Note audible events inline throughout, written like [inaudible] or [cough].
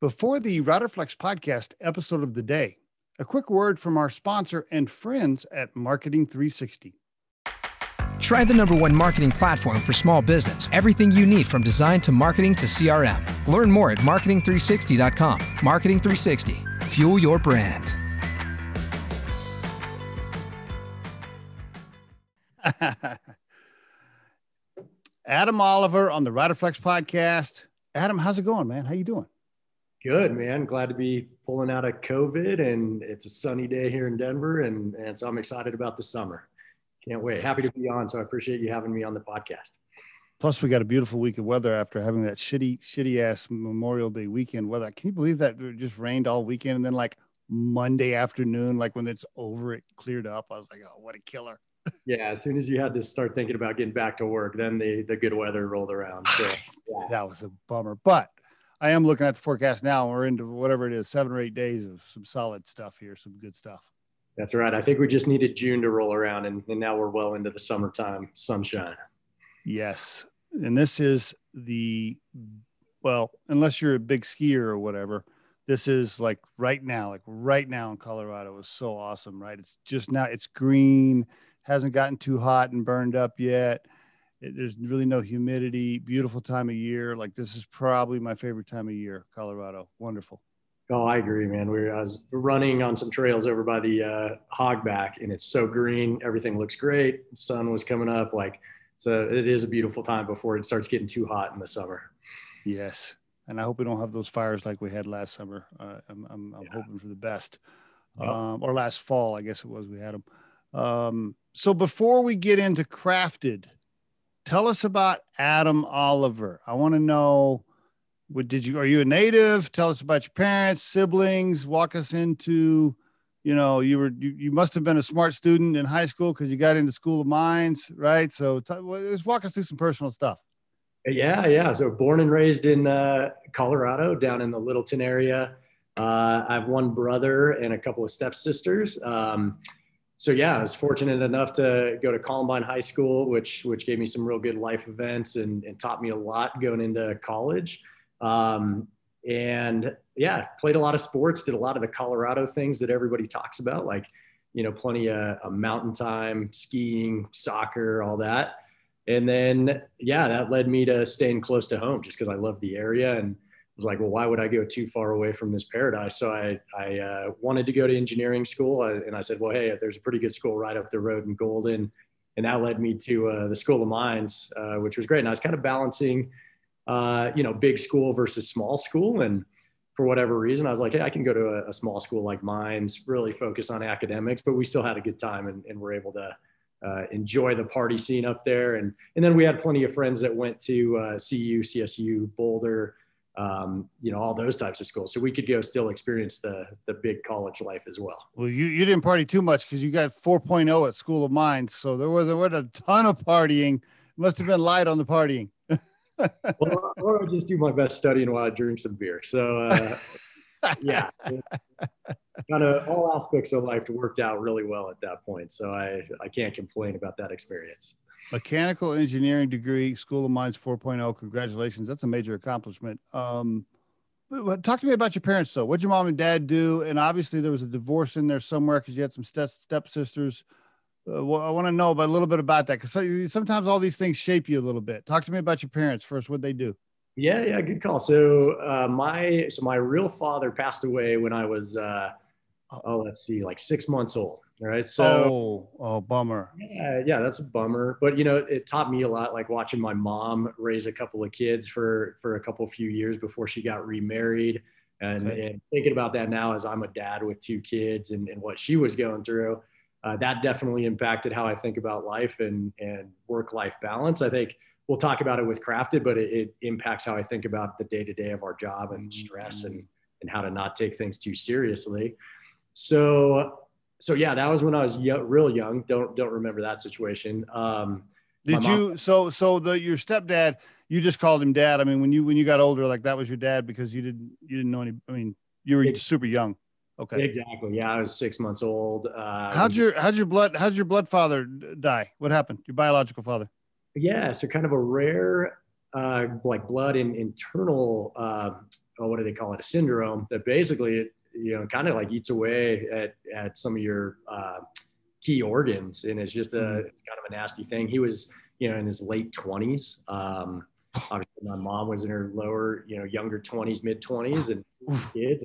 Before the Routerflex podcast episode of the day, a quick word from our sponsor and friends at Marketing 360. Try the number one marketing platform for small business. Everything you need from design to marketing to CRM. Learn more at marketing360.com. Marketing 360. Fuel your brand. [laughs] Adam Oliver on the Routerflex podcast. Adam, how's it going, man? How you doing? Good, man. Glad to be pulling out of COVID, and it's a sunny day here in Denver, and and so I'm excited about the summer. Can't wait. Happy to be on. So I appreciate you having me on the podcast. Plus, we got a beautiful week of weather after having that shitty, shitty ass Memorial Day weekend weather. Can you believe that it just rained all weekend, and then like Monday afternoon, like when it's over, it cleared up. I was like, oh, what a killer. [laughs] Yeah, as soon as you had to start thinking about getting back to work, then the the good weather rolled around. So [sighs] yeah. that was a bummer. But I am looking at the forecast now. We're into whatever it is, seven or eight days of some solid stuff here, some good stuff. That's right. I think we just needed June to roll around, and, and now we're well into the summertime sunshine. Yes, and this is the well, unless you're a big skier or whatever, this is like right now, like right now in Colorado is so awesome, right? It's just now, it's green, hasn't gotten too hot and burned up yet. It, there's really no humidity, beautiful time of year. Like this is probably my favorite time of year, Colorado. Wonderful. Oh, I agree, man. We I was running on some trails over by the uh, Hogback, and it's so green. Everything looks great. sun was coming up. Like, so it is a beautiful time before it starts getting too hot in the summer. Yes, and I hope we don't have those fires like we had last summer. Uh, I'm, I'm, I'm yeah. hoping for the best. Um, or last fall, I guess it was. We had them. Um, so before we get into crafted, tell us about Adam Oliver. I want to know what did you are you a native? Tell us about your parents, siblings, walk us into you know you were you, you must have been a smart student in high school because you got into school of mines right? So t- just walk us through some personal stuff. Yeah yeah. So born and raised in uh, colorado down in the littleton area. Uh, i have one brother and a couple of stepsisters. Um, so yeah, I was fortunate enough to go to Columbine High School, which which gave me some real good life events and, and taught me a lot going into college. Um, and yeah, played a lot of sports, did a lot of the Colorado things that everybody talks about, like you know, plenty of, of mountain time, skiing, soccer, all that. And then yeah, that led me to staying close to home, just because I love the area and was like, well, why would I go too far away from this paradise? So I, I uh, wanted to go to engineering school. and I said, well, hey, there's a pretty good school right up the road in Golden. And that led me to uh, the School of Mines, uh, which was great. And I was kind of balancing, uh, you know, big school versus small school. And for whatever reason, I was like, hey, I can go to a, a small school like Mines, really focus on academics, but we still had a good time and, and were able to uh, enjoy the party scene up there. And, and then we had plenty of friends that went to uh, CU, CSU, Boulder, um, you know, all those types of schools. So we could go still experience the the big college life as well. Well, you, you didn't party too much because you got 4.0 at School of Mines. So there was, there was a ton of partying. Must have been light on the partying. [laughs] well, or I just do my best studying while I drink some beer. So uh, [laughs] yeah, kind of all aspects of life worked out really well at that point. So I, I can't complain about that experience mechanical engineering degree, School of Mines 4.0. Congratulations. That's a major accomplishment. Um, talk to me about your parents, though. What'd your mom and dad do? And obviously, there was a divorce in there somewhere because you had some step stepsisters. Uh, well, I want to know about, a little bit about that because sometimes all these things shape you a little bit. Talk to me about your parents first. What they do? Yeah, yeah, good call. So uh, my so my real father passed away when I was uh, oh let's see like six months old. All right. So, oh, oh, bummer. Yeah, yeah, that's a bummer. But you know, it taught me a lot, like watching my mom raise a couple of kids for for a couple few years before she got remarried, and, okay. and thinking about that now as I'm a dad with two kids and, and what she was going through, uh, that definitely impacted how I think about life and and work life balance. I think we'll talk about it with crafted, but it, it impacts how I think about the day to day of our job and stress mm-hmm. and and how to not take things too seriously. So so yeah, that was when I was real young. Don't don't remember that situation. Um, Did mom, you? So so the your stepdad, you just called him dad. I mean, when you when you got older, like that was your dad because you didn't you didn't know any. I mean, you were super young. Okay. Exactly. Yeah, I was six months old. Uh, how'd your how'd your blood how'd your blood father die? What happened? Your biological father? Yeah, so kind of a rare uh, like blood and internal uh, oh, what do they call it? A syndrome that basically, you know, kind of like eats away at, at some of your uh, key organs. And it's just a, mm-hmm. it's kind of a nasty thing. He was, you know, in his late twenties. Um, obviously my mom was in her lower, you know, younger twenties, mid twenties and [sighs] kids,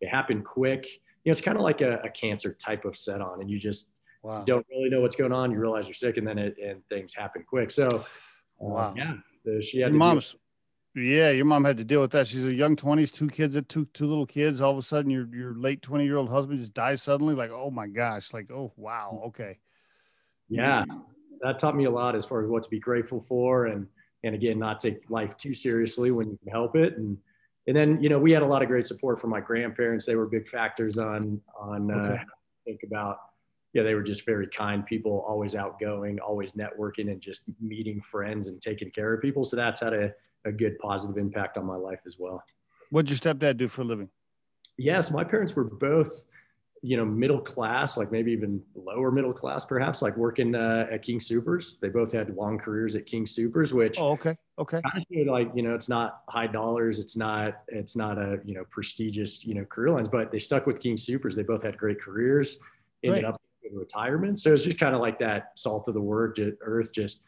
it happened quick. You know, it's kind of like a, a cancer type of set on and you just, Wow. You don't really know what's going on. You realize you're sick, and then it and things happen quick. So, uh, wow. yeah, so she had. Mom's, yeah, your mom had to deal with that. She's a young twenties, two kids, two two little kids. All of a sudden, your your late twenty year old husband just dies suddenly. Like, oh my gosh! Like, oh wow, okay. Yeah, that taught me a lot as far as what to be grateful for, and and again, not take life too seriously when you can help it, and and then you know we had a lot of great support from my grandparents. They were big factors on on uh, think about yeah, they were just very kind people, always outgoing, always networking and just meeting friends and taking care of people. So that's how a, a good positive impact on my life as well. What'd your stepdad do for a living? Yes, my parents were both, you know, middle class, like maybe even lower middle class, perhaps, like working uh, at King Soopers. They both had long careers at King Soopers, which oh, okay, okay, kind of like you know, it's not high dollars, it's not, it's not a you know prestigious you know career lines, but they stuck with King Soopers. They both had great careers. Ended right. up in retirement. So it's just kind of like that salt of the word, earth, just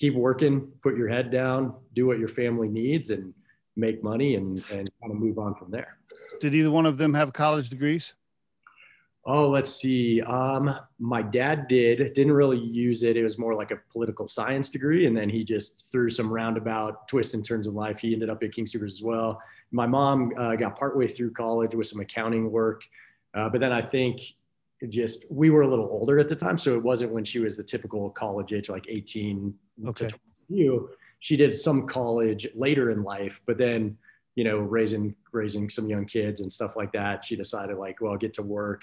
keep working, put your head down, do what your family needs and make money and, and kind of move on from there. Did either one of them have college degrees? Oh, let's see. Um, my dad did, didn't really use it. It was more like a political science degree. And then he just threw some roundabout twists and turns in life. He ended up at King Soopers as well. My mom uh, got partway through college with some accounting work. Uh, but then I think just we were a little older at the time, so it wasn't when she was the typical college age, like 18 okay. to 22. She did some college later in life, but then you know, raising raising some young kids and stuff like that, she decided like, well, get to work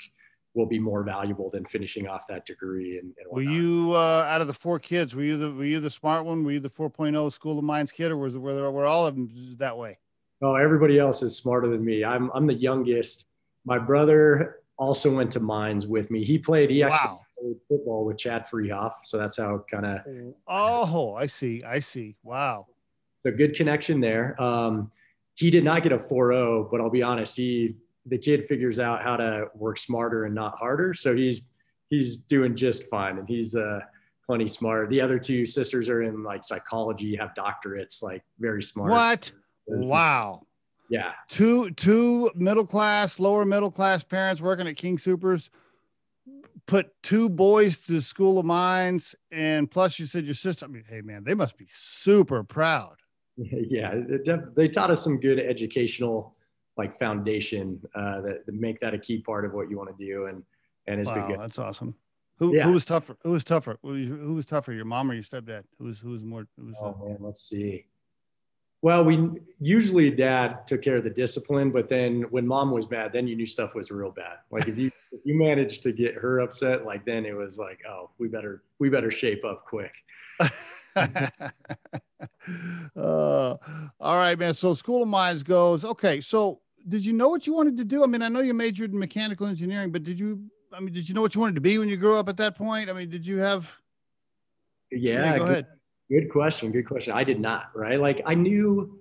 will be more valuable than finishing off that degree. And, and were you uh, out of the four kids? Were you the were you the smart one? Were you the 4.0 School of Mines kid, or was it were, were all of them that way? Oh, everybody else is smarter than me. I'm I'm the youngest. My brother also went to Mines with me. He played. He actually wow. Played football with Chad Freehoff. So that's how kind of. Oh, I see. I see. Wow. So good connection there. Um, he did not get a 4.0, but I'll be honest, he the kid figures out how to work smarter and not harder. So he's he's doing just fine, and he's uh, plenty smart. The other two sisters are in like psychology, have doctorates, like very smart. What? Wow. Yeah. Two two middle class, lower middle class parents working at King Soopers put two boys to the School of Mines, and plus you said your sister. I mean, hey man, they must be super proud. [laughs] Yeah, def- they taught us some good educational like foundation uh, that, that, make that a key part of what you want to do, and and it's wow, been good. That's awesome. Who, yeah. who was tougher? Who was tougher? Who was, who was tougher? Your mom or your stepdad? Who was who was more? Who was, oh uh, man, let's see. Well, we usually dad took care of the discipline, but then when mom was bad, then you knew stuff was real bad. Like if you [laughs] if you managed to get her upset, like then it was like, oh, we better we better shape up quick. [laughs] uh, all right, man. So School of Mines goes okay. So did you know what you wanted to do? I mean, I know you majored in mechanical engineering, but did you? I mean, did you know what you wanted to be when you grew up at that point? I mean, did you have? Yeah, yeah go ahead. Good question. Good question. I did not, right? Like I knew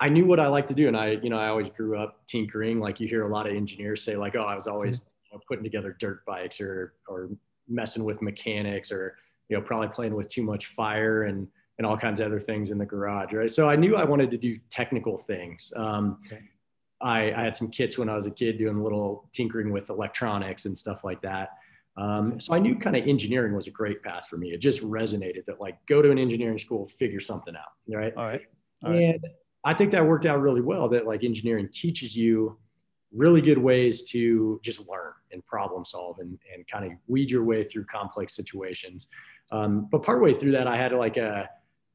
I knew what I like to do. And I, you know, I always grew up tinkering. Like you hear a lot of engineers say, like, oh, I was always mm-hmm. you know, putting together dirt bikes or or messing with mechanics or, you know, probably playing with too much fire and and all kinds of other things in the garage, right? So I knew I wanted to do technical things. Um, okay. I, I had some kits when I was a kid doing a little tinkering with electronics and stuff like that. Um, so I knew kind of engineering was a great path for me. It just resonated that like go to an engineering school, figure something out, right? All right. All and right. I think that worked out really well. That like engineering teaches you really good ways to just learn and problem solve and, and kind of weed your way through complex situations. Um, but partway through that, I had like a,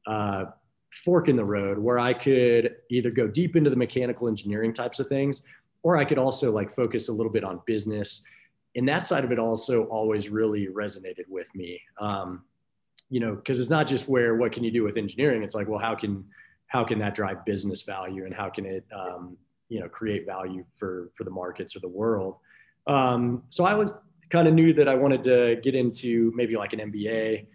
a fork in the road where I could either go deep into the mechanical engineering types of things, or I could also like focus a little bit on business and that side of it also always really resonated with me. Um, you know because it's not just where what can you do with engineering? It's like well how can how can that drive business value and how can it um, you know create value for for the markets or the world? Um, so i was kind of knew that i wanted to get into maybe like an mba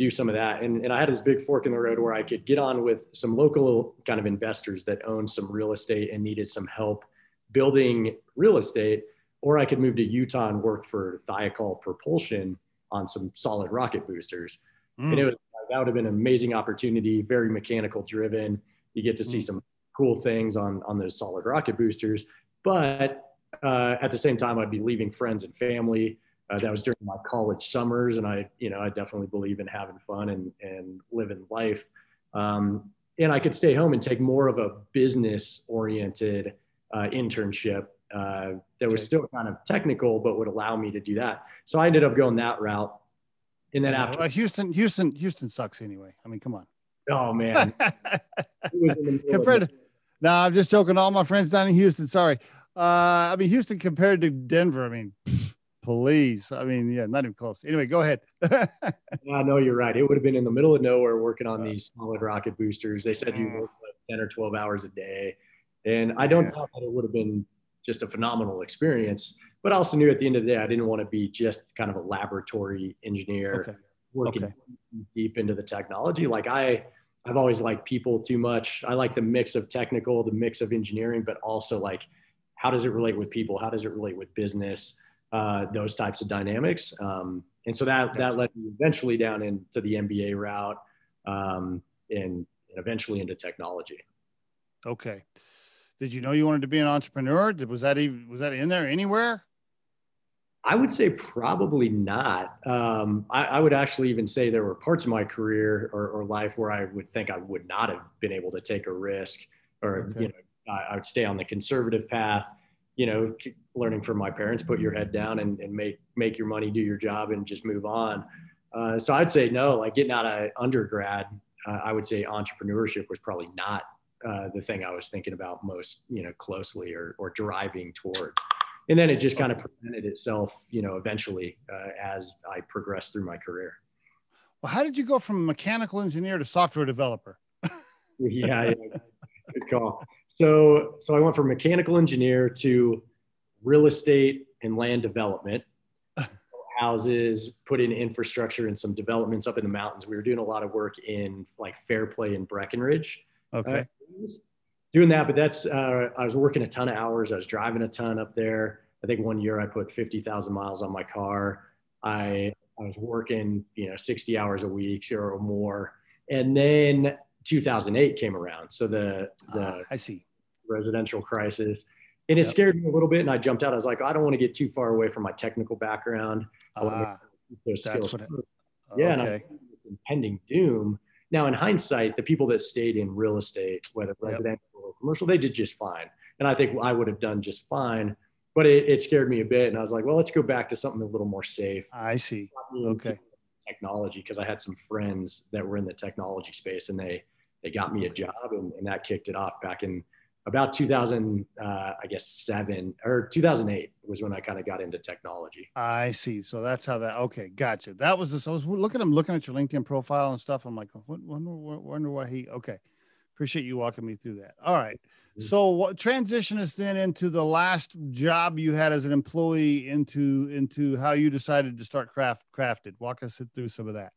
do some of that. And, and I had this big fork in the road where I could get on with some local kind of investors that owned some real estate and needed some help building real estate, or I could move to Utah and work for Thiokol Propulsion on some solid rocket boosters. Mm. And it was, that would have been an amazing opportunity, very mechanical driven. You get to see mm. some cool things on, on those solid rocket boosters. But uh, at the same time, I'd be leaving friends and family. Uh, that was during my college summers, and I, you know, I definitely believe in having fun and and living life. Um, and I could stay home and take more of a business oriented uh, internship uh, that was still kind of technical, but would allow me to do that. So I ended up going that route. And then after well, Houston, Houston, Houston sucks anyway. I mean, come on. Oh [laughs] man. compared to, no, I'm just joking. All my friends down in Houston. Sorry. Uh, I mean, Houston compared to Denver. I mean, pff, please. I mean, yeah, not even close. Anyway, go ahead. [laughs] I know you're right. It would have been in the middle of nowhere working on these solid rocket boosters. They said you mm. work like 10 or 12 hours a day. And I don't yeah. doubt that it would have been just a phenomenal experience. But I also knew at the end of the day, I didn't want to be just kind of a laboratory engineer okay. working okay. deep into the technology. Like I, I've always liked people too much. I like the mix of technical, the mix of engineering, but also like how does it relate with people? How does it relate with business? Uh, those types of dynamics. Um, and so that that led me eventually down into the MBA route um, and, and eventually into technology. Okay. Did you know you wanted to be an entrepreneur? Was that even was that in there anywhere? I would say probably not. Um, I, I, would actually even say there were parts of my career or, or, life where I would think I would not have been able to take a risk, or okay. you know, I, I, would stay on the conservative path. You know, learning from my parents, put your head down and, and make make your money, do your job, and just move on. Uh, so I'd say no. Like getting out of undergrad, uh, I would say entrepreneurship was probably not uh, the thing I was thinking about most, you know, closely or, or driving towards. And then it just kind of presented itself, you know, eventually uh, as I progressed through my career. Well, how did you go from mechanical engineer to software developer? [laughs] yeah, yeah, good call. So, so I went from mechanical engineer to real estate and land development [laughs] houses, put in infrastructure and some developments up in the mountains. We were doing a lot of work in like Fairplay and Breckenridge. Okay. Uh, doing that, but that's uh, I was working a ton of hours. I was driving a ton up there. I think one year I put fifty thousand miles on my car. I I was working you know sixty hours a week or more, and then 2008 came around. So the the uh, I see residential crisis. And it yep. scared me a little bit, and I jumped out. I was like, I don't want to get too far away from my technical background. I want to keep those skills. It, yeah, okay. and I'm impending doom now, in hindsight, the people that stayed in real estate, whether residential yep. or commercial, they did just fine. And I think I would have done just fine. But it, it, scared me a bit. And I was like, well, let's go back to something a little more safe. I see. Okay. Technology, because I had some friends that were in the technology space and they, they got me a job and, and that kicked it off back in about 2000, uh, I guess seven or 2008 was when I kind of got into technology. I see. So that's how that. Okay, gotcha. That was this. I was looking. I'm looking at your LinkedIn profile and stuff. I'm like, wonder, wonder why he. Okay, appreciate you walking me through that. All right. Mm-hmm. So what transition us then into the last job you had as an employee into into how you decided to start craft crafted. Walk us through some of that.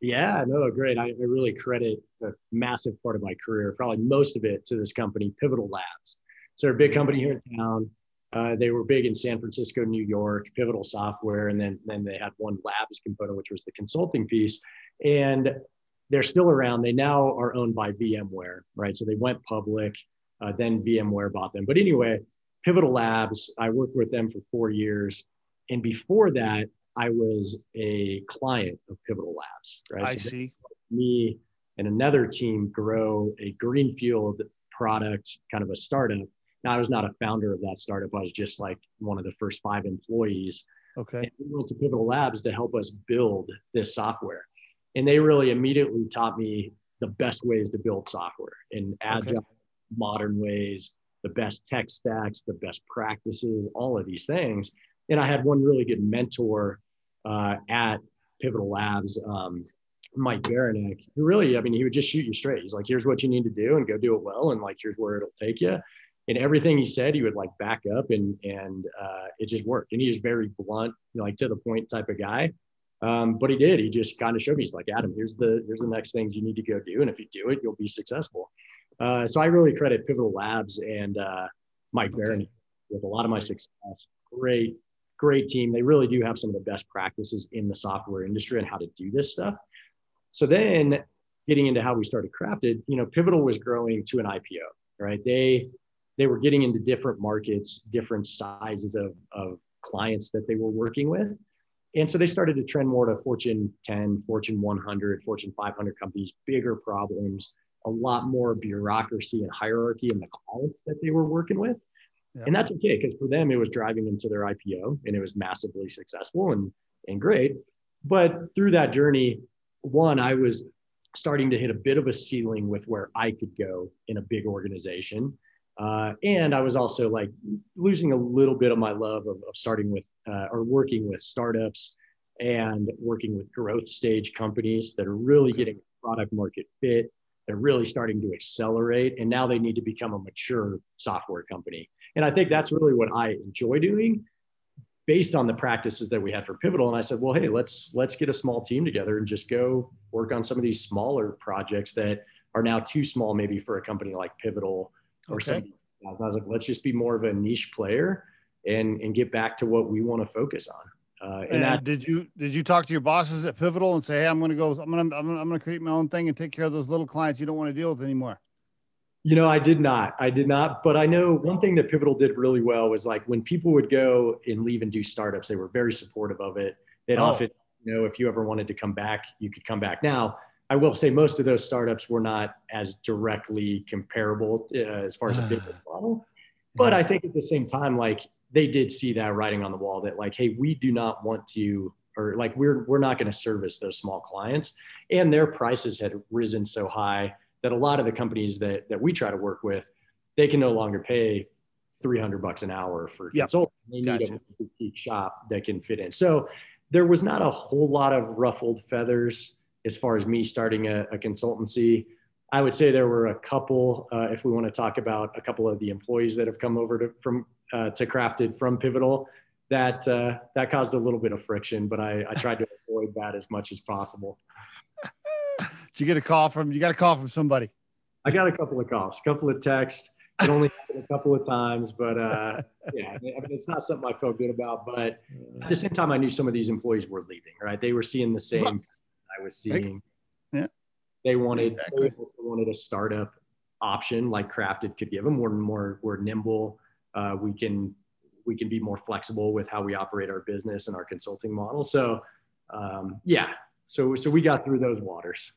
Yeah, no, great. I, I, really credit a massive part of my career, probably most of it, to this company, Pivotal Labs. So they're a big company here in town. Uh, they were big in San Francisco, New York, Pivotal Software, and then then they had one labs component, which was the consulting piece. And they're still around. They now are owned by VMware, right? So they went public, uh, then VMware bought them. But anyway, Pivotal Labs, I worked with them for four years, and before that, I was a client of Pivotal Labs, right? I so see. Me and another team grow a greenfield product, kind of a startup. Now, I was not a founder of that startup. I was just like one of the first five employees. Okay. And we went to Pivotal Labs to help us build this software. And they really immediately taught me the best ways to build software in agile, okay. modern ways, the best tech stacks, the best practices, all of these things. And I had one really good mentor uh, at Pivotal Labs, um, Mike Barinek, who really, I mean, he would just shoot you straight. He's like, here's what you need to do and go do it well. And like, here's where it'll take you. And everything he said, he would like back up and, and uh, it just worked. And he was very blunt, you know, like to the point type of guy. Um, but he did. He just kind of showed me. He's like, Adam, here's the here's the next things you need to go do, and if you do it, you'll be successful. Uh, so I really credit Pivotal Labs and uh, Mike okay. Barron with a lot of my success. Great, great team. They really do have some of the best practices in the software industry on how to do this stuff. So then, getting into how we started Crafted, you know, Pivotal was growing to an IPO, right? They they were getting into different markets, different sizes of, of clients that they were working with. And so they started to trend more to Fortune 10, Fortune 100, Fortune 500 companies, bigger problems, a lot more bureaucracy and hierarchy in the clients that they were working with. And that's okay because for them, it was driving them to their IPO and it was massively successful and, and great. But through that journey, one, I was starting to hit a bit of a ceiling with where I could go in a big organization. Uh, and I was also like losing a little bit of my love of, of starting with uh, or working with startups and working with growth stage companies that are really getting product market fit. They're really starting to accelerate, and now they need to become a mature software company. And I think that's really what I enjoy doing based on the practices that we had for pivotal and i said well hey let's let's get a small team together and just go work on some of these smaller projects that are now too small maybe for a company like pivotal or okay. something. I was like, let's just be more of a niche player and and get back to what we want to focus on. Uh, and, and that, did you did you talk to your bosses at Pivotal and say, hey, I'm going to go, I'm going to I'm going to create my own thing and take care of those little clients you don't want to deal with anymore? You know, I did not. I did not. But I know one thing that Pivotal did really well was like when people would go and leave and do startups, they were very supportive of it. They'd oh. often, you know, if you ever wanted to come back, you could come back. Now, I will say most of those startups were not as directly comparable uh, as far as a [sighs] business model. But I think at the same time, like they did see that writing on the wall that like, hey, we do not want to, or like we're we're not going to service those small clients, and their prices had risen so high that a lot of the companies that that we try to work with, they can no longer pay 300 bucks an hour for yep. consulting. They need gotcha. a boutique shop that can fit in. So there was not a whole lot of ruffled feathers as far as me starting a, a consultancy. I would say there were a couple, uh, if we want to talk about a couple of the employees that have come over to, from, uh, to Crafted from Pivotal, that, uh, that caused a little bit of friction, but I, I tried to [laughs] avoid that as much as possible. Did you get a call from, you got a call from somebody? I got a couple of calls, a couple of texts. It only [laughs] happened a couple of times, but uh, yeah, I mean, it's not something I felt good about. But at the same time, I knew some of these employees were leaving. Right, they were seeing the same I was seeing. Yeah. They wanted exactly. they also wanted a startup option like Crafted could give them. We're more we're nimble. Uh, we can we can be more flexible with how we operate our business and our consulting model. So um, yeah, so so we got through those waters.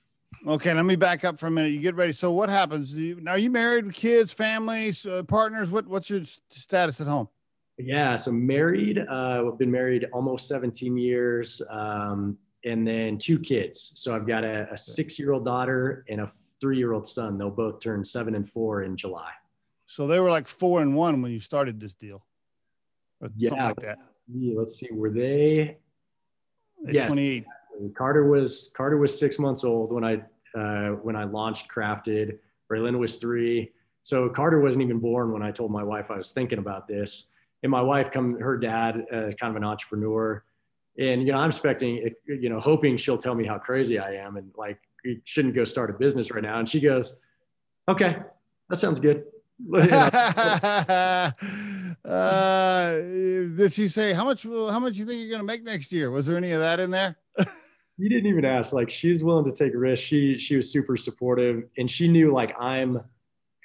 Okay, let me back up for a minute. You get ready. So what happens? now? Are you married with kids, families, uh, partners? What what's your status at home? Yeah, so married. Uh, I've been married almost 17 years. Um, and then two kids. So I've got a, a six year old daughter and a three year old son. They'll both turn seven and four in July. So they were like four and one when you started this deal. yeah. Like that. Let's see. Were they? Yes. 28. Carter was Carter was six months old when I uh, when I launched Crafted. Braylon was three. So Carter wasn't even born when I told my wife I was thinking about this. And my wife, come her dad, uh, kind of an entrepreneur and you know i'm expecting you know hoping she'll tell me how crazy i am and like you shouldn't go start a business right now and she goes okay that sounds good [laughs] uh, did she say how much how much you think you're going to make next year was there any of that in there you didn't even ask like she's willing to take a risk she she was super supportive and she knew like i'm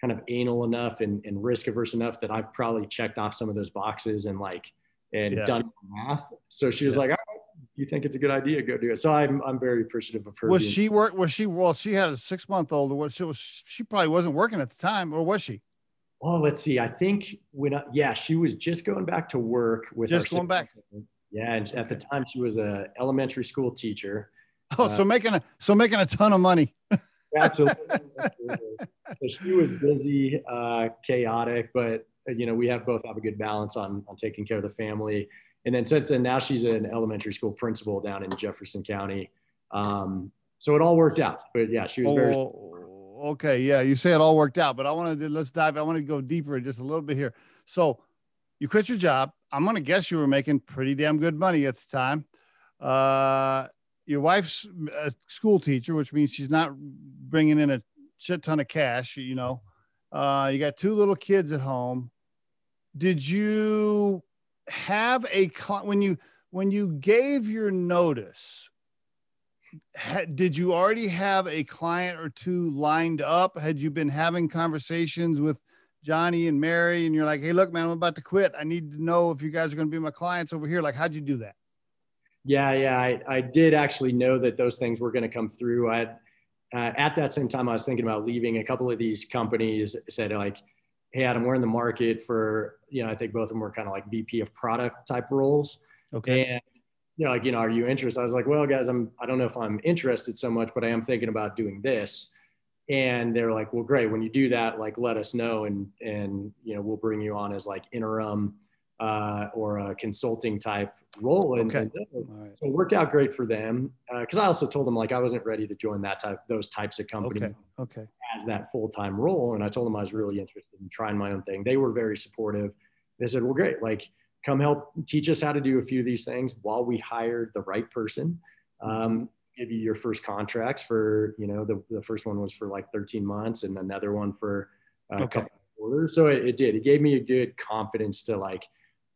kind of anal enough and, and risk averse enough that i've probably checked off some of those boxes and like and yeah. done math. So she was yeah. like, if you think it's a good idea, go do it. So I'm, I'm very appreciative of her. Was she work? Was she, well, she had a six month old or what? She was, she probably wasn't working at the time or was she? Well, let's see. I think when, I, yeah, she was just going back to work with just going back. Yeah. And at the time she was a elementary school teacher. Oh, uh, so making a, so making a ton of money. absolutely. so she was busy, uh, chaotic, but you know, we have both have a good balance on, on taking care of the family. And then since then, now she's an elementary school principal down in Jefferson County. Um, so it all worked out. But yeah, she was very. Oh, okay, yeah, you say it all worked out, but I want to let's dive. I want to go deeper just a little bit here. So you quit your job. I'm going to guess you were making pretty damn good money at the time. Uh, your wife's a school teacher, which means she's not bringing in a shit ton of cash. You know, uh, you got two little kids at home. Did you have a when you when you gave your notice? did you already have a client or two lined up? Had you been having conversations with Johnny and Mary, and you're like, "Hey, look, man, I'm about to quit. I need to know if you guys are going to be my clients over here." Like, how'd you do that? Yeah, yeah, I, I did actually know that those things were going to come through. I uh, at that same time, I was thinking about leaving a couple of these companies. Said like, "Hey, Adam, we're in the market for you know." I think both of them were kind of like VP of product type roles. Okay. And you know, like, you know, are you interested? I was like, well, guys, I'm I don't know if I'm interested so much, but I am thinking about doing this. And they're like, well, great. When you do that, like, let us know, and and you know, we'll bring you on as like interim uh, or a consulting type role. And, okay. and right. so it worked out great for them because uh, I also told them like I wasn't ready to join that type, those types of companies okay. okay. as that full time role. And I told them I was really interested in trying my own thing. They were very supportive. They said, well, great, like come help teach us how to do a few of these things while we hired the right person. Um, give you your first contracts for, you know, the, the first one was for like 13 months and another one for a okay. couple quarters. So it, it did. It gave me a good confidence to like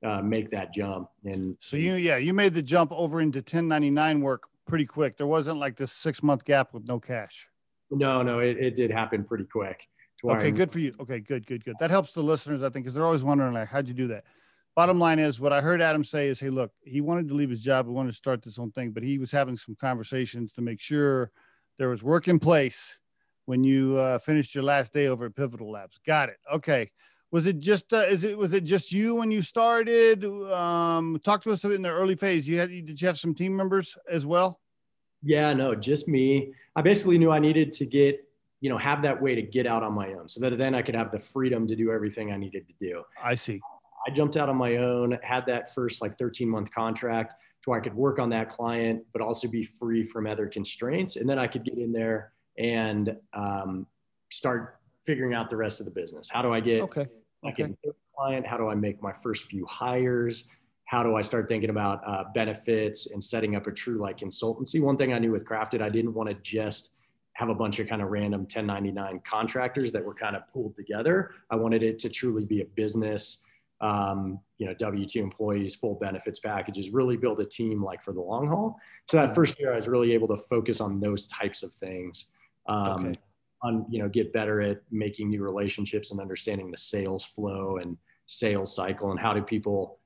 uh, make that jump. And so you, yeah, you made the jump over into 1099 work pretty quick. There wasn't like this six month gap with no cash. No, no, it, it did happen pretty quick. Okay, I'm, good for you. Okay, good, good, good. That helps the listeners, I think, because they're always wondering like, how'd you do that? Bottom line is, what I heard Adam say is, hey, look, he wanted to leave his job, he wanted to start this own thing, but he was having some conversations to make sure there was work in place when you uh, finished your last day over at Pivotal Labs. Got it. Okay. Was it just uh, is it was it just you when you started? Um talk to us in the early phase. You had did you have some team members as well? Yeah no just me. I basically knew i needed to get you know have that way to get out on my own so that then i could have the freedom to do everything i needed to do. I see i jumped out on my own had that first like 13 month contract to where i could work on that client but also be free from other constraints and then i could get in there and um, start figuring out the rest of the business how do i get okay okay. I client? How do I make my first few hires? How do I start thinking about uh, benefits and setting up a true like consultancy? One thing I knew with Crafted, I didn't want to just have a bunch of kind of random 1099 contractors that were kind of pulled together. I wanted it to truly be a business, um, you know, W2 employees, full benefits packages, really build a team like for the long haul. So that first year, I was really able to focus on those types of things. Um, okay on you know get better at making new relationships and understanding the sales flow and sales cycle and how do people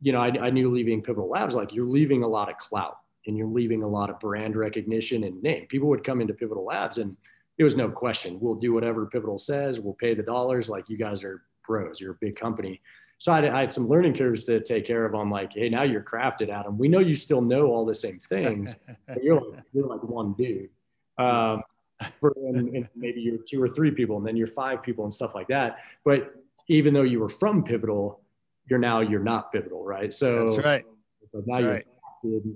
you know I, I knew leaving pivotal labs like you're leaving a lot of clout and you're leaving a lot of brand recognition and name people would come into pivotal labs and it was no question we'll do whatever pivotal says we'll pay the dollars like you guys are pros you're a big company so I had, I had some learning curves to take care of on like hey now you're crafted adam we know you still know all the same things [laughs] but you're like you're like one dude um, for and, and maybe you're two or three people and then you're five people and stuff like that but even though you were from pivotal you're now you're not pivotal right so that's right so now that's you're right.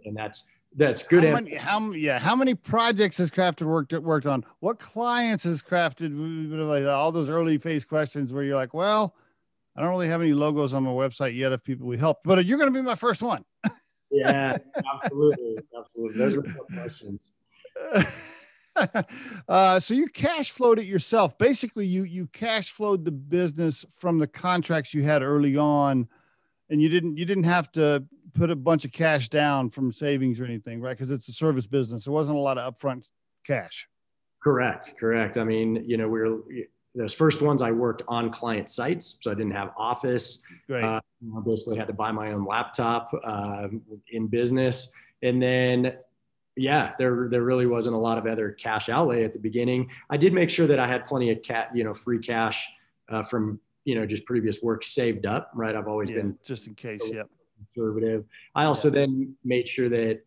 and that's that's good. How many, how, yeah, how many projects has Crafted worked worked on? What clients has Crafted? All those early phase questions where you're like, well, I don't really have any logos on my website yet of people we help, but you're going to be my first one. [laughs] yeah, absolutely, absolutely. Those are questions. [laughs] uh, so you cash flowed it yourself. Basically, you you cash flowed the business from the contracts you had early on, and you didn't you didn't have to put a bunch of cash down from savings or anything, right? Because it's a service business. There wasn't a lot of upfront cash. Correct, correct. I mean, you know, we are those first ones I worked on client sites, so I didn't have office. Right. Uh, I basically had to buy my own laptop uh, in business, and then yeah, there there really wasn't a lot of other cash outlay at the beginning. I did make sure that I had plenty of cat, you know, free cash uh, from you know just previous work saved up. Right, I've always yeah, been just in case. Yep. Conservative. I also yeah. then made sure that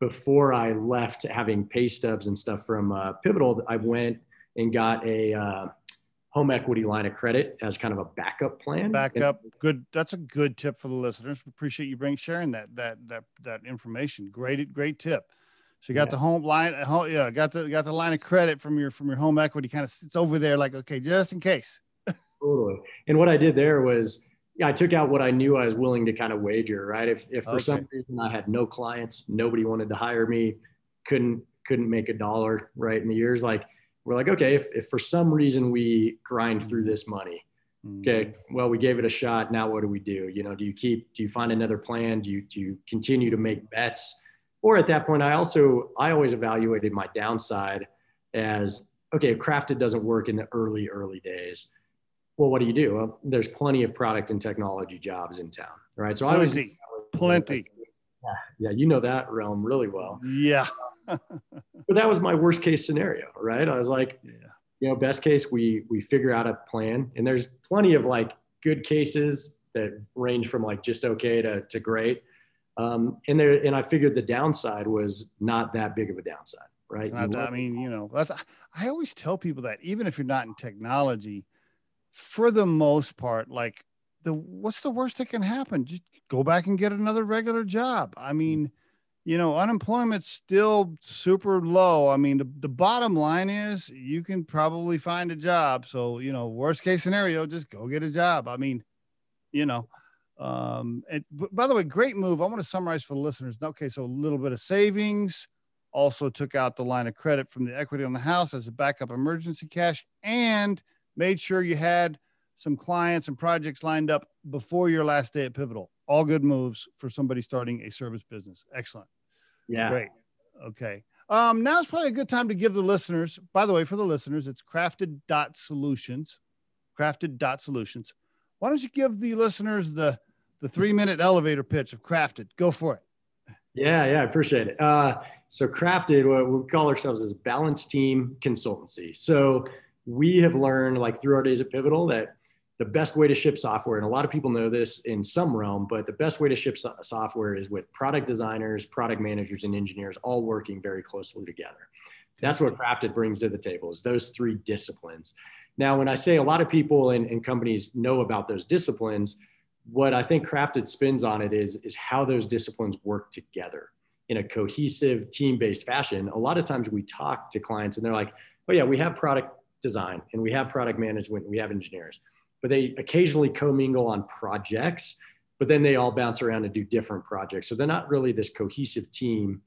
before I left, having pay stubs and stuff from uh, Pivotal, I went and got a uh, home equity line of credit as kind of a backup plan. Backup, good. That's a good tip for the listeners. We appreciate you bring sharing that that that that information. Great, great tip. So you got yeah. the home line, uh, yeah, got the got the line of credit from your from your home equity. Kind of sits over there, like okay, just in case. [laughs] totally. And what I did there was, yeah, I took out what I knew I was willing to kind of wager, right? If, if for okay. some reason I had no clients, nobody wanted to hire me, couldn't, couldn't make a dollar right in the years, like we're like, okay, if, if for some reason we grind through this money, mm. okay, well, we gave it a shot. Now what do we do? You know, do you keep, do you find another plan? Do you, do you continue to make bets? Or at that point, I also, I always evaluated my downside as, okay, if crafted doesn't work in the early, early days, well, what do you do? Well, there's plenty of product and technology jobs in town, right? So plenty, I was plenty. Yeah, yeah, you know that realm really well. Yeah. But that was my worst case scenario, right? I was like, yeah. you know, best case we we figure out a plan, and there's plenty of like good cases that range from like just okay to to great. Um, and there, and I figured the downside was not that big of a downside, right? Not, I mean, you know, that's, I always tell people that even if you're not in technology, for the most part, like the what's the worst that can happen? Just go back and get another regular job. I mean, you know, unemployment's still super low. I mean, the, the bottom line is you can probably find a job. So, you know, worst case scenario, just go get a job. I mean, you know, um, and by the way, great move. I want to summarize for the listeners. Okay, so a little bit of savings, also took out the line of credit from the equity on the house as a backup emergency cash, and made sure you had some clients and projects lined up before your last day at Pivotal. All good moves for somebody starting a service business. Excellent. Yeah. Great. Okay. Um, now's probably a good time to give the listeners, by the way, for the listeners, it's crafted dot solutions, crafted dot solutions. Why don't you give the listeners the, the three minute elevator pitch of crafted? Go for it. Yeah, yeah, I appreciate it. Uh, so crafted, what we call ourselves is balance team consultancy. So we have learned like through our days at Pivotal that the best way to ship software, and a lot of people know this in some realm, but the best way to ship so- software is with product designers, product managers, and engineers all working very closely together. That's what Crafted brings to the table is those three disciplines. Now, when I say a lot of people and, and companies know about those disciplines, what I think Crafted spins on it is, is how those disciplines work together in a cohesive team-based fashion. A lot of times we talk to clients and they're like, oh yeah, we have product design and we have product management and we have engineers but they occasionally commingle on projects but then they all bounce around and do different projects so they're not really this cohesive team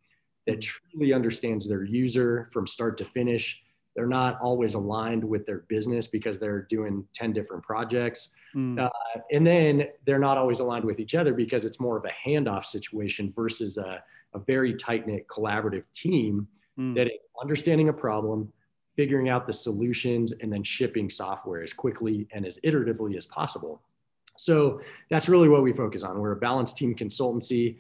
that truly understands their user from start to finish they're not always aligned with their business because they're doing 10 different projects mm. uh, and then they're not always aligned with each other because it's more of a handoff situation versus a, a very tight-knit collaborative team mm. that is understanding a problem figuring out the solutions and then shipping software as quickly and as iteratively as possible. So that's really what we focus on. We're a balanced team consultancy.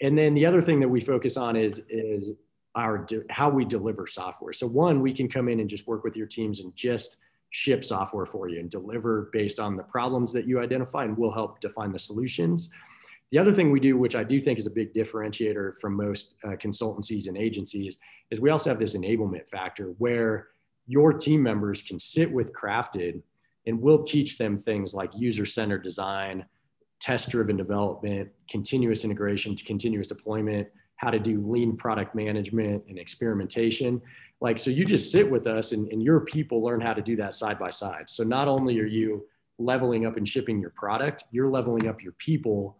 And then the other thing that we focus on is, is our how we deliver software. So one, we can come in and just work with your teams and just ship software for you and deliver based on the problems that you identify and we'll help define the solutions. The other thing we do, which I do think is a big differentiator from most uh, consultancies and agencies, is we also have this enablement factor where your team members can sit with Crafted and we'll teach them things like user centered design, test driven development, continuous integration to continuous deployment, how to do lean product management and experimentation. Like, so you just sit with us and, and your people learn how to do that side by side. So not only are you leveling up and shipping your product, you're leveling up your people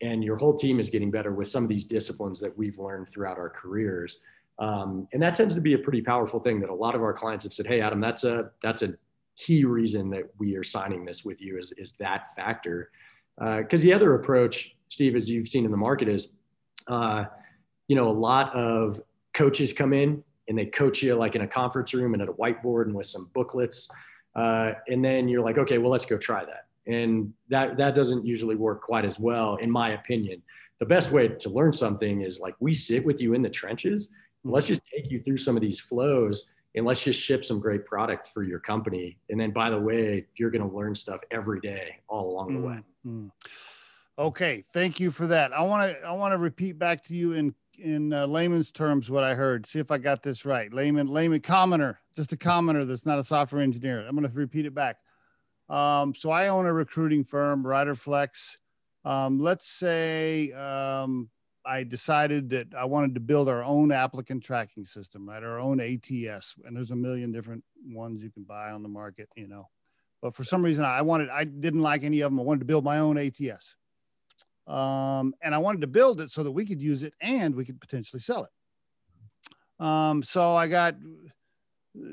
and your whole team is getting better with some of these disciplines that we've learned throughout our careers. Um, and that tends to be a pretty powerful thing that a lot of our clients have said, Hey, Adam, that's a, that's a key reason that we are signing this with you is, is that factor. Uh, cause the other approach, Steve, as you've seen in the market is, uh, you know, a lot of coaches come in and they coach you like in a conference room and at a whiteboard and with some booklets. Uh, and then you're like, okay, well, let's go try that. And that, that doesn't usually work quite as well, in my opinion. The best way to learn something is like we sit with you in the trenches let's just take you through some of these flows and let's just ship some great product for your company. And then, by the way, you're going to learn stuff every day all along the way. Mm-hmm. Okay, thank you for that. I want to I want to repeat back to you in in uh, layman's terms what I heard. See if I got this right. Layman, layman, commoner, just a commoner that's not a software engineer. I'm going to repeat it back. Um, so I own a recruiting firm, Riderflex. Um, let's say um, I decided that I wanted to build our own applicant tracking system, right? Our own ATS. And there's a million different ones you can buy on the market, you know. but for some reason I wanted I didn't like any of them. I wanted to build my own ATS, um, and I wanted to build it so that we could use it and we could potentially sell it. Um, so I got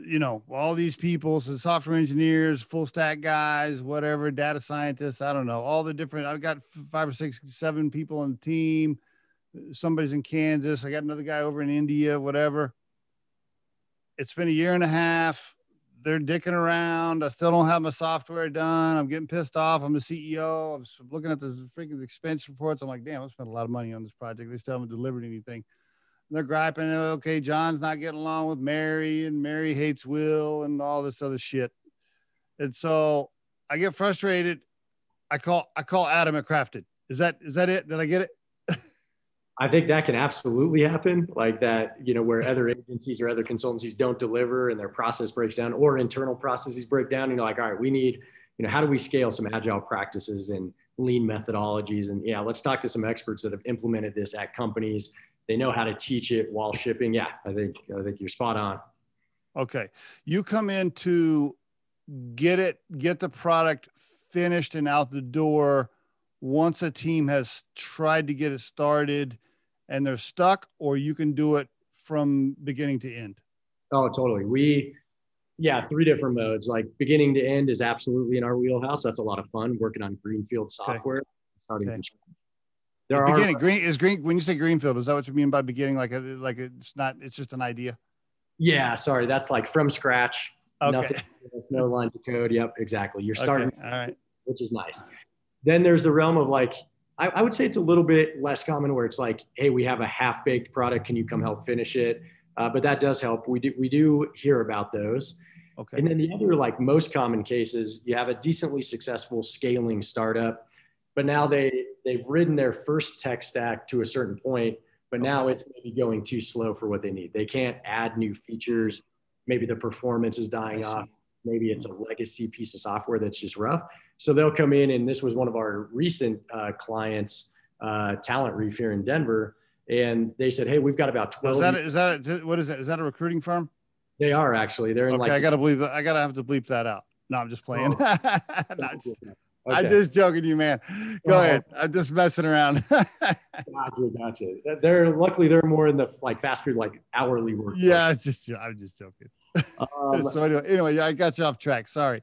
you know all these people, so software engineers, full stack guys, whatever, data scientists. I don't know all the different. I've got five or six, seven people on the team. Somebody's in Kansas. I got another guy over in India, whatever. It's been a year and a half they're dicking around. I still don't have my software done. I'm getting pissed off. I'm the CEO. I'm looking at the freaking expense reports. I'm like, damn, I spent a lot of money on this project. They still haven't delivered anything. They're griping. Okay, John's not getting along with Mary, and Mary hates Will, and all this other shit. And so I get frustrated. I call I call Adam at Crafted. Is that is that it? Did I get it? [laughs] I think that can absolutely happen, like that, you know, where other agencies or other consultancies don't deliver and their process breaks down or internal processes break down. And you're like, all right, we need, you know, how do we scale some agile practices and lean methodologies? And yeah, let's talk to some experts that have implemented this at companies. They know how to teach it while shipping. Yeah, I think I think you're spot on. Okay. You come in to get it, get the product finished and out the door once a team has tried to get it started and they're stuck, or you can do it from beginning to end? Oh, totally. We, yeah, three different modes. Like beginning to end is absolutely in our wheelhouse. That's a lot of fun working on greenfield software. Okay. Starting okay. There are beginning green is green. When you say greenfield, is that what you mean by beginning? Like, a, like it's not. It's just an idea. Yeah, sorry. That's like from scratch. Okay. Nothing. There's no line to code. Yep, exactly. You're starting. Okay. All right. Which is nice. Then there's the realm of like I, I, would say it's a little bit less common where it's like, hey, we have a half baked product. Can you come help finish it? Uh, but that does help. We do we do hear about those. Okay. And then the other like most common cases, you have a decently successful scaling startup, but now they they've ridden their first tech stack to a certain point, but okay. now it's maybe going too slow for what they need. They can't add new features. Maybe the performance is dying off. Maybe it's a legacy piece of software that's just rough. So they'll come in, and this was one of our recent uh, clients, uh, Talent Reef here in Denver, and they said, "Hey, we've got about twelve. Is that is that a, what is it? Is that a recruiting firm? They are actually. They're in okay, like. I gotta believe. I gotta have to bleep that out. No, I'm just playing. Oh. [laughs] just, okay. I'm just joking, you man. Go ahead. I'm just messing around. [laughs] gotcha, gotcha. They're luckily they're more in the like fast food like hourly work. Yeah, just I'm just joking. [laughs] Um, so anyway, anyway, I got you off track. Sorry.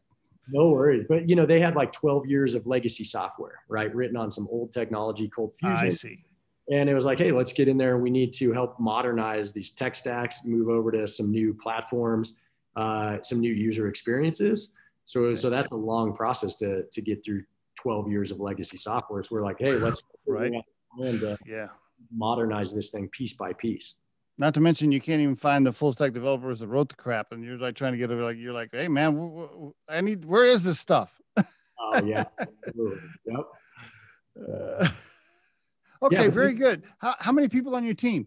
No worries. But you know, they had like 12 years of legacy software, right? Written on some old technology, Cold Fusion. I see. And it was like, hey, let's get in there. We need to help modernize these tech stacks, move over to some new platforms, uh, some new user experiences. So, so that's a long process to to get through 12 years of legacy software. So we're like, hey, let's [laughs] right. And, uh, yeah, modernize this thing piece by piece. Not to mention, you can't even find the full stack developers that wrote the crap, and you're like trying to get it. Like you're like, hey man, I need. Where is this stuff? oh yeah, absolutely. Yep. Uh, [laughs] okay, yeah, very good. How how many people on your team?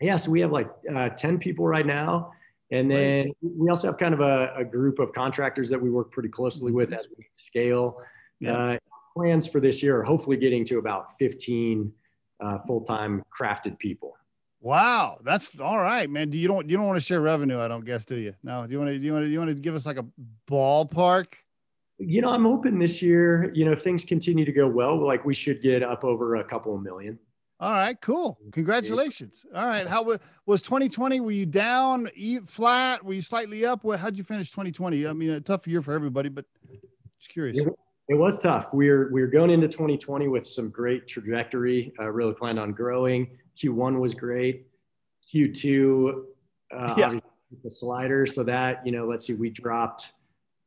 Yeah, so we have like uh, ten people right now, and then right. we also have kind of a, a, group of contractors that we work pretty closely with mm-hmm. as we scale. Yeah. Uh, plans for this year are hopefully getting to about fifteen uh, full time crafted people. Wow, that's all right, man. Do you don't you don't want to share revenue? I don't guess, do you? No. Do you want to do you want to do you want to give us like a ballpark? You know, I'm hoping this year, you know, if things continue to go well, like we should get up over a couple of million. All right, cool. Congratulations. All right, how was 2020? Were you down, flat? Were you slightly up? how'd you finish 2020? I mean, a tough year for everybody, but just curious. It was tough. We're we're going into 2020 with some great trajectory. Uh, really planned on growing. Q1 was great. Q2, uh, yeah. the slider. So that, you know, let's see, we dropped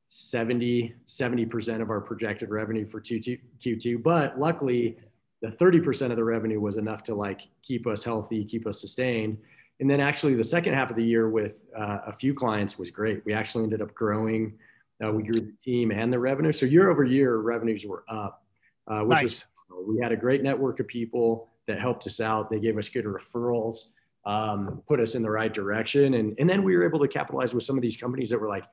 70, 70% of our projected revenue for Q2, Q2. But luckily, the 30% of the revenue was enough to like keep us healthy, keep us sustained. And then actually the second half of the year with uh, a few clients was great. We actually ended up growing. Uh, we grew the team and the revenue. So year over year, revenues were up, uh, which nice. was, we had a great network of people that helped us out. They gave us good referrals, um, put us in the right direction. And, and then we were able to capitalize with some of these companies that were like,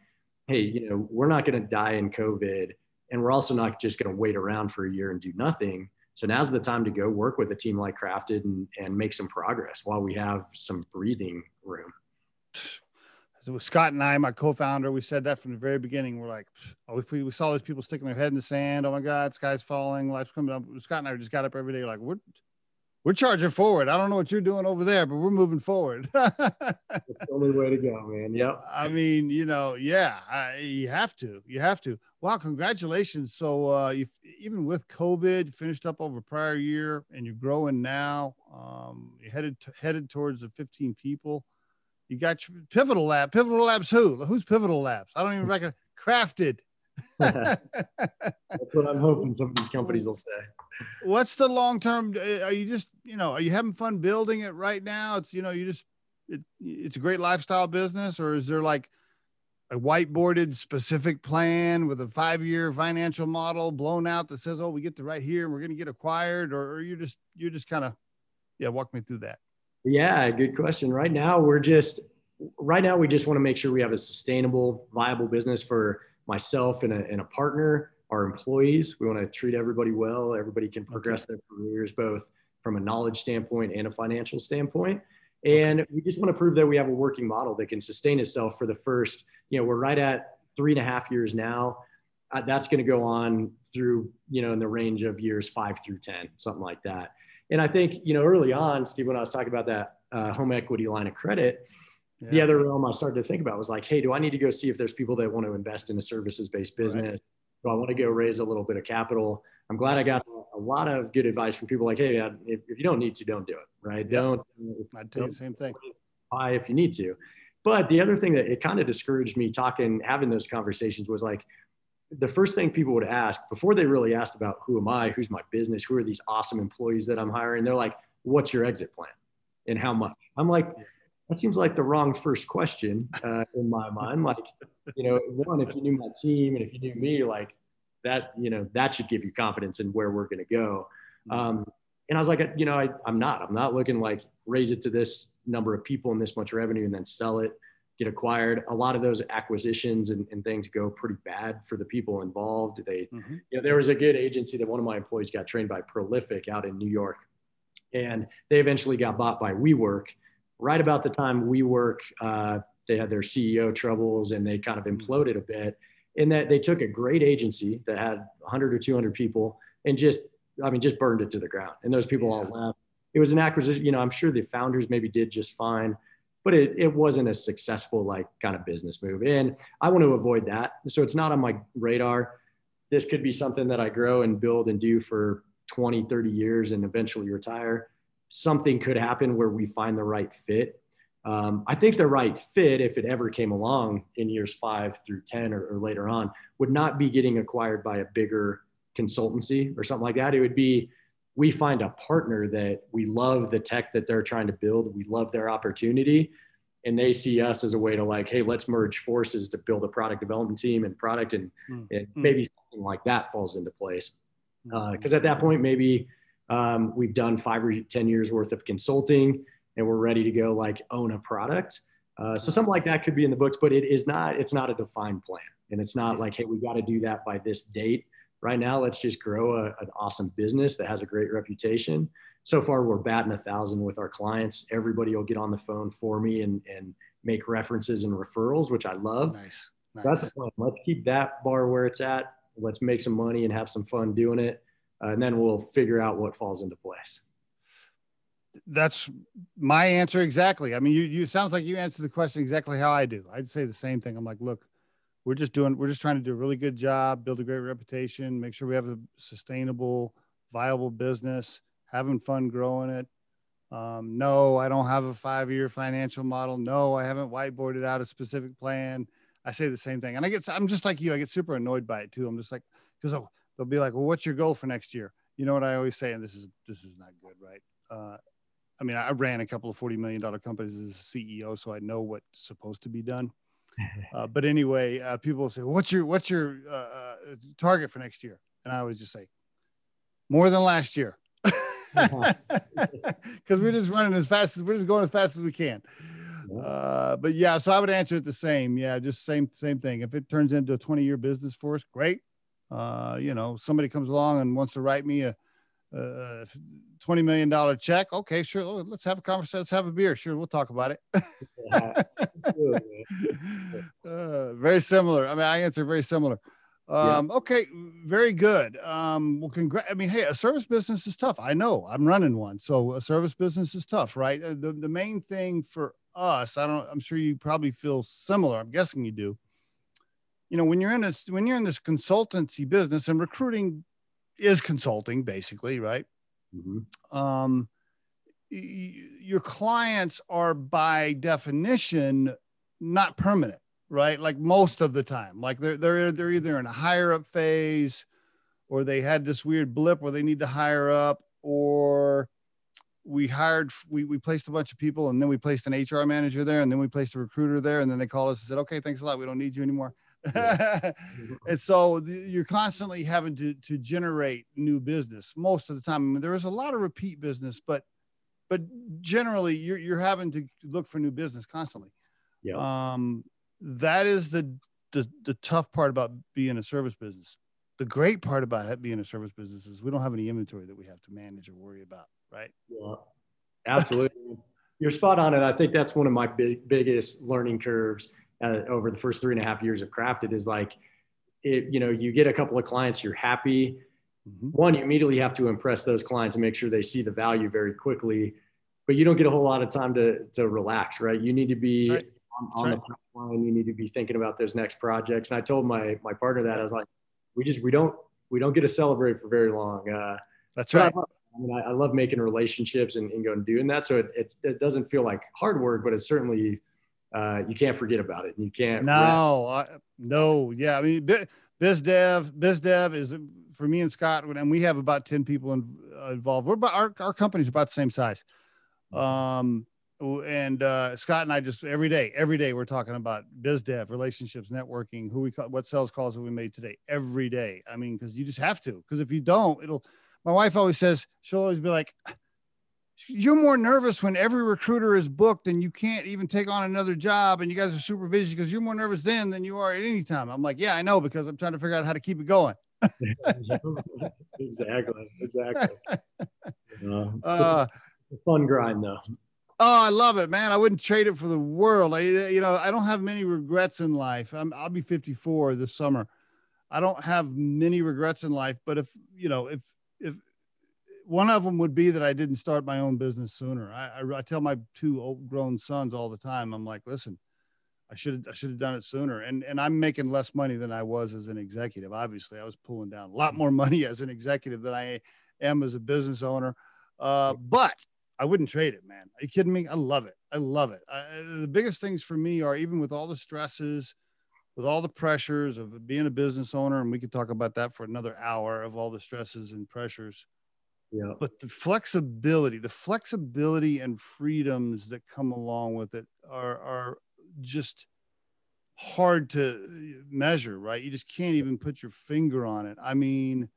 hey, you know, we're not going to die in COVID. And we're also not just going to wait around for a year and do nothing. So now's the time to go work with a team like Crafted and, and make some progress while we have some breathing room. Scott and I, my co-founder, we said that from the very beginning. We're like, oh, if we, we saw these people sticking their head in the sand, oh my God, sky's falling, life's coming up. Scott and I just got up every day, like, we're we're charging forward. I don't know what you're doing over there, but we're moving forward. [laughs] That's the only way to go, man. Yep. I mean, you know, yeah, I, you have to, you have to. Wow, congratulations. So, uh, you even with COVID, finished up over prior year, and you're growing now. Um, you headed to, headed towards the 15 people. You got your Pivotal Lab. Pivotal Labs who? Who's Pivotal Labs? I don't even recognize. Crafted. That's what I'm hoping some of these companies will say. What's the long term? Uh, are you just, you know, are you having fun building it right now? It's, you know, you just, it, it's a great lifestyle business, or is there like a whiteboarded specific plan with a five year financial model blown out that says, oh, we get to right here and we're going to get acquired, or, or you're just, you're just kind of, yeah, walk me through that. Yeah, good question. Right now, we're just, right now, we just want to make sure we have a sustainable, viable business for myself and a, and a partner, our employees. We want to treat everybody well. Everybody can progress okay. their careers both from a knowledge standpoint and a financial standpoint. And we just want to prove that we have a working model that can sustain itself for the first, you know, we're right at three and a half years now. Uh, that's going to go on through, you know, in the range of years five through 10, something like that. And I think, you know, early on, Steve, when I was talking about that uh, home equity line of credit, yeah. The other realm I started to think about was like, hey, do I need to go see if there's people that want to invest in a services based business? Right. Do I want to go raise a little bit of capital? I'm glad I got a lot of good advice from people like, hey, uh, if, if you don't need to, don't do it, right? Yeah. Don't. I'd tell you the same thing. Buy if you need to. But the other thing that it kind of discouraged me talking, having those conversations was like, the first thing people would ask before they really asked about who am I, who's my business, who are these awesome employees that I'm hiring, they're like, what's your exit plan and how much? I'm like, that seems like the wrong first question uh, in my mind. Like, you know, one, if you knew my team and if you knew me, like that, you know, that should give you confidence in where we're going to go. Um, and I was like, you know, I, I'm not, I'm not looking like raise it to this number of people and this much revenue and then sell it, get acquired. A lot of those acquisitions and, and things go pretty bad for the people involved. They, mm-hmm. you know, there was a good agency that one of my employees got trained by Prolific out in New York and they eventually got bought by WeWork right about the time WeWork, uh, they had their CEO troubles and they kind of mm-hmm. imploded a bit. In that they took a great agency that had 100 or 200 people and just, I mean, just burned it to the ground. And those people yeah. all left. It was an acquisition. You know, I'm sure the founders maybe did just fine, but it, it wasn't a successful like kind of business move. And I want to avoid that. So it's not on my radar. This could be something that I grow and build and do for 20, 30 years and eventually retire something could happen where we find the right fit. Um, I think the right fit, if it ever came along in years five through 10 or, or, later on, would not be getting acquired by a bigger consultancy or something like that. It would be we find a partner that we love the tech that they're trying to build, we love their opportunity, and they see us as a way to like, hey, let's merge forces to build a product development team and product, and, mm. and maybe something like that falls into place. Because uh, at that point, maybe um, we've done five or 10 years worth of consulting and we're ready to go like own a product. Uh, so something like that could be in the books, but it is not, it's not a defined plan. And it's not like, hey, we got to do that by this date. Right now, let's just grow a, an awesome business that has a great reputation. So far, we're batting a thousand with our clients. Everybody will get on the phone for me and, and make references and referrals, which I love. Nice. nice. That's the plan. Let's keep that bar where it's at. Let's make some money and have some fun doing it uh, and then we'll figure out what falls into place. That's my answer exactly. I mean you you sounds like you answered the question exactly how i do. I'd say the same thing. I'm like look we're just doing we're just trying to do a really good job build a great reputation make sure we have a sustainable viable business having fun growing it. Um, no i don't have a five year financial model. No i haven't whiteboarded out a specific plan. I say the same thing. And i get i'm just like you. I get super annoyed by it too. I'm just like because oh, they'll be like, well, what's your goal for next year? You know what I always say, and this is this is not good, right? Uh, I mean, I ran a couple of forty million dollar companies as a CEO, so I know what's supposed to be done. [laughs] Uh, but anyway, uh, people say, "What's your what's your uh, uh, target for next year?" And I always just say, "More than last year," [laughs] [laughs] because we're just running as fast as we're just going as fast as we can. Uh, but yeah, so I would answer it the same. Yeah, just same same thing. If it turns into a twenty year business for us, great uh, you know, somebody comes along and wants to write me a uh, twenty million dollar check. Okay, sure. Let's have a conversation. Let's have a beer. Sure, we'll talk about it. [laughs] uh, very similar. I mean, I answer very similar. Um, yeah. Okay, very good. Um, well, congrats. I mean, hey, a service business is tough. I know. I'm running one, so a service business is tough, right? Uh, the the main thing for us, I don't. I'm sure you probably feel similar. I'm guessing you do. You know, when you're in this when you're in this consultancy business and recruiting is consulting, basically, right? Mm-hmm. Um, y- your clients are by definition not permanent right? Like most of the time, like they're they're they're either in a hire up phase, or they had this weird blip where they need to hire up, or we hired we, we placed a bunch of people and then we placed an hr manager there and then we placed a recruiter there and then they call us and said okay thanks a lot we don't need you anymore [laughs] and so the, you're constantly having to to generate new business most of the time I mean, there is a lot of repeat business but but generally you're, you're having to look for new business constantly yeah. um that is the, the the tough part about being a service business. The great part about it being a service business is we don't have any inventory that we have to manage or worry about, right? Yeah, absolutely. [laughs] You're spot on, and I think that's one of my big, biggest learning curves uh, over the first three and a half years of Crafted is like, it, you know, you get a couple of clients, you're happy. Mm-hmm. One, you immediately have to impress those clients and make sure they see the value very quickly, but you don't get a whole lot of time to to relax, right? You need to be right on, on right. the pipeline. You need to be thinking about those next projects. And I told my my partner that I was like, we just we don't we don't get to celebrate for very long. Uh, That's right. I, I mean, I, I, love making relationships and, and going and doing that. So it, it doesn't feel like hard work, but it's certainly uh, you can't forget about it. You can't. No, I, no, yeah. I mean, biz dev, biz dev is for me and Scott, and we have about ten people in, uh, involved. We're about our our company's about the same size. Um, and uh, Scott and I just every day, every day we're talking about biz dev, relationships, networking, who we call, what sales calls have we made today, every day. I mean, because you just have to. Because if you don't, it'll. My wife always says she'll always be like, "You're more nervous when every recruiter is booked and you can't even take on another job, and you guys are super busy because you're more nervous then than you are at any time." I'm like, "Yeah, I know because I'm trying to figure out how to keep it going." [laughs] exactly. Exactly. [laughs] Uh, uh, fun grind though. Oh, I love it, man. I wouldn't trade it for the world. I, you know, I don't have many regrets in life. I'm, I'll be 54 this summer. I don't have many regrets in life, but if, you know, if, if one of them would be that I didn't start my own business sooner. I, I, I tell my two grown sons all the time, I'm like, listen, I should I should have done it sooner. And, and I'm making less money than I was as an executive. Obviously I was pulling down a lot more money as an executive than I am as a business owner. Uh, but I wouldn't trade it, man. Are you kidding me? I love it. I love it. I, the biggest things for me are even with all the stresses, with all the pressures of being a business owner, and we could talk about that for another hour of all the stresses and pressures. Yeah. But the flexibility, the flexibility and freedoms that come along with it are are just hard to uh, measure, right? You just can't even put your finger on it. I mean,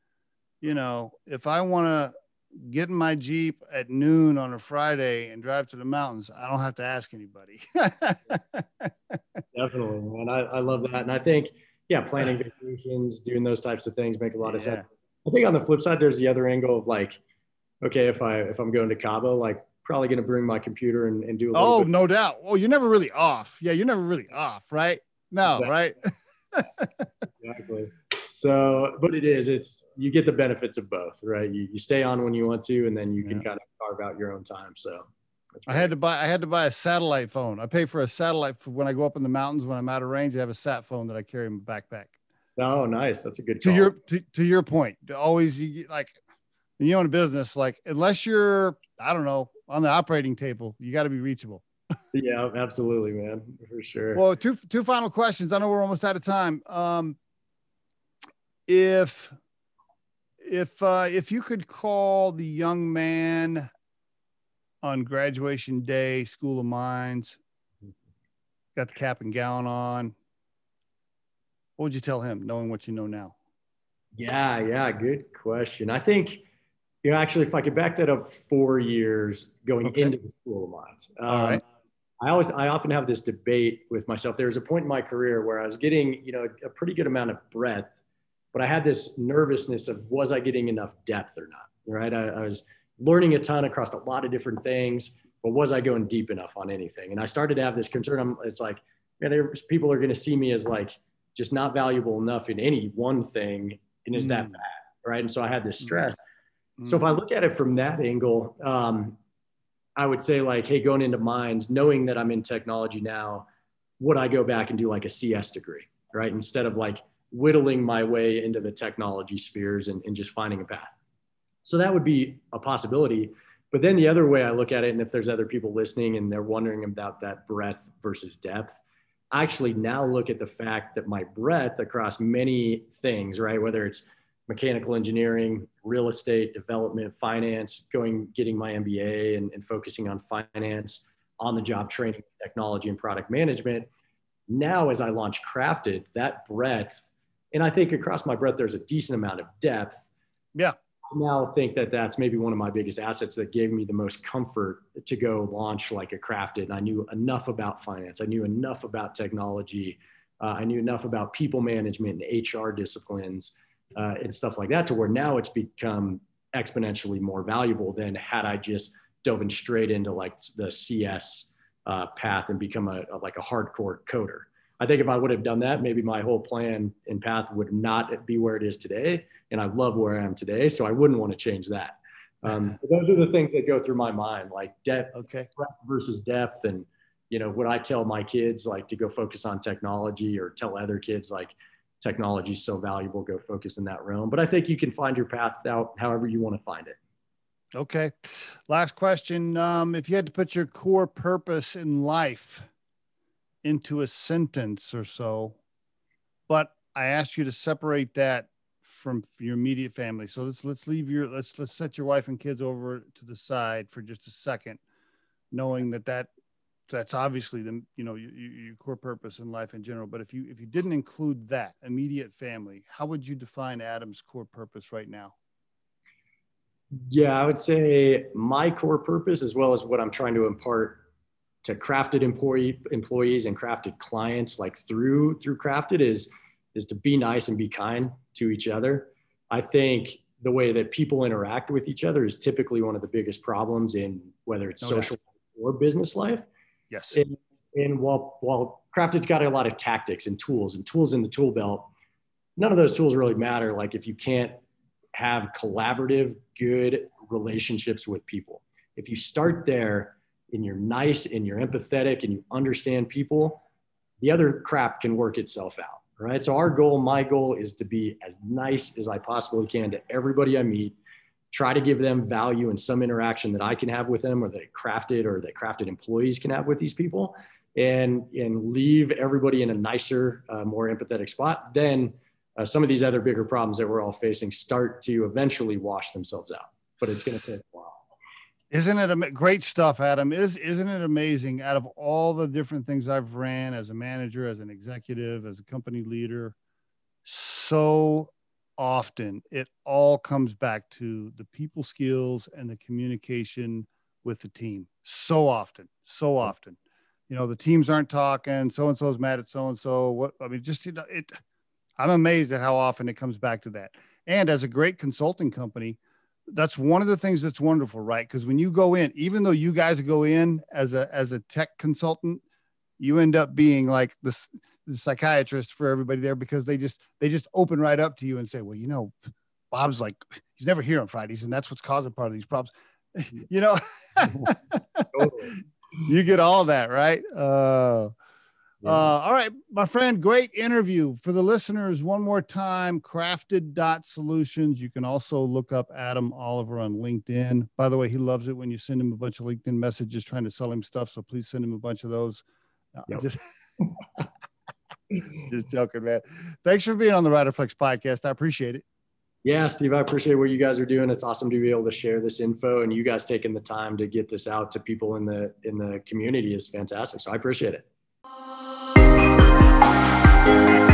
you know, if I want to get in my Jeep at noon on a Friday and drive to the mountains, I don't have to ask anybody. [laughs] Definitely, man. I, I love that. And I think, yeah, planning vacations, doing those types of things make a lot of sense. I think on the flip side, there's the other angle of like, okay, if I if I'm going to Cabo, like probably going to bring my computer and, and do. A little oh, no doubt. Well, you're never really off. Yeah, you're never really off, right? No, exactly. right? [laughs] exactly. So, but it is, it's, you get the benefits of both, right? You, you stay on when you want to, and then you can kind of carve out your own time. So I had to buy, I had to buy a satellite phone. I pay for a satellite for when I go up in the mountains, when I'm out of range, I have a sat phone that I carry in my backpack. Oh, nice. That's a good call. to your, to, to your point. Always you like, when you own a business, like unless you're, I don't know, on the operating table, you got to be reachable. [laughs] yeah, absolutely, man, for sure. Well, two two final questions. I know we're almost out of time. Um, if if uh, if you could call the young man on graduation day, School of Mines, got the cap and gown on, what would you tell him, knowing what you know now? Yeah, yeah, good question. I think you know actually, if I could back that up four years going okay. into the School of Mines. Um, All right. I always, I often have this debate with myself. There was a point in my career where I was getting, you know, a pretty good amount of breadth but I had this nervousness of was I getting enough depth or not? Right. I, I was learning a ton across a lot of different things, but was I going deep enough on anything? And I started to have this concern. I'm, it's like, man, people are going to see me as like just not valuable enough in any one thing. And is mm. that bad? Right. And so I had this mm. stress. Mm. So if I look at it from that angle, um, I would say like, hey, going into mines, knowing that I'm in technology now, would I go back and do like a CS degree, right? Instead of like whittling my way into the technology spheres and, and just finding a path. So that would be a possibility. But then the other way I look at it, and if there's other people listening and they're wondering about that breadth versus depth, Actually now look at the fact that my breadth across many things, right? Whether it's mechanical engineering, real estate, development, finance, going, getting my MBA and, and focusing on finance, on the job training, technology, and product management. Now, as I launch Crafted, that breadth, and I think across my breadth, there's a decent amount of depth. Yeah. Now think that that's maybe one of my biggest assets that gave me the most comfort to go launch like a crafted. And I knew enough about finance. I knew enough about technology. Uh, I knew enough about people management and HR disciplines uh, and stuff like that to where now it's become exponentially more valuable than had I just dove in straight into like the CS uh, path and become a, a like a hardcore coder. I think if I would have done that, maybe my whole plan and path would not be where it is today. And I love where I am today. So I wouldn't want to change that. Um, [laughs] those are the things that go through my mind, like depth, okay. versus depth. And, you know, would I tell my kids like to go focus on technology or tell other kids like technology is so valuable, go focus in that realm. But I think you can find your path out however you want to find it. Okay. Last question. Um, if you had to put your core purpose in life, into a sentence or so, but I asked you to separate that from your immediate family. So let's let's leave your let's let's set your wife and kids over to the side for just a second, knowing that that that's obviously the you know your, your core purpose in life in general. But if you if you didn't include that immediate family, how would you define Adam's core purpose right now? Yeah, I would say my core purpose, as well as what I'm trying to impart to crafted employee employees and crafted clients like through through crafted is is to be nice and be kind to each other. I think the way that people interact with each other is typically one of the biggest problems in whether it's social or business life. Yes. And, and while while crafted's got a lot of tactics and tools and tools in the tool belt none of those tools really matter like if you can't have collaborative good relationships with people. If you start there and you're nice and you're empathetic and you understand people, the other crap can work itself out. Right. So our goal, my goal is to be as nice as I possibly can to everybody I meet, try to give them value in some interaction that I can have with them or that crafted or that crafted employees can have with these people and, and leave everybody in a nicer, uh, more empathetic spot. Then uh, some of these other bigger problems that we're all facing start to eventually wash themselves out, but it's going to take a while. Isn't it a great stuff, Adam? Is isn't it amazing? Out of all the different things I've ran as a manager, as an executive, as a company leader, so often it all comes back to the people skills and the communication with the team. So often, so often, you know, the teams aren't talking. So and so's mad at so and so. What I mean, just you know, it. I'm amazed at how often it comes back to that. And as a great consulting company that's one of the things that's wonderful, right? Because when you go in, even though you guys go in as a as a tech consultant, you end up being like the, the psychiatrist for everybody there because they just they just open right up to you and say, well, you know, Bob's like he's never here on Fridays, and that's what's causing part of these problems. [laughs] you know, [laughs] [laughs] you get all that, right? Uh, yeah. Uh, all right, my friend, great interview. For the listeners, one more time, crafted dot solutions. You can also look up Adam Oliver on LinkedIn. By the way, he loves it when you send him a bunch of LinkedIn messages trying to sell him stuff. So please send him a bunch of those. Yep. Just, [laughs] just joking, man. Thanks for being on the Riderflex podcast. I appreciate it. Yeah, Steve, I appreciate what you guys are doing. It's awesome to be able to share this info and you guys taking the time to get this out to people in the in the community is fantastic. So I appreciate it. Thank you.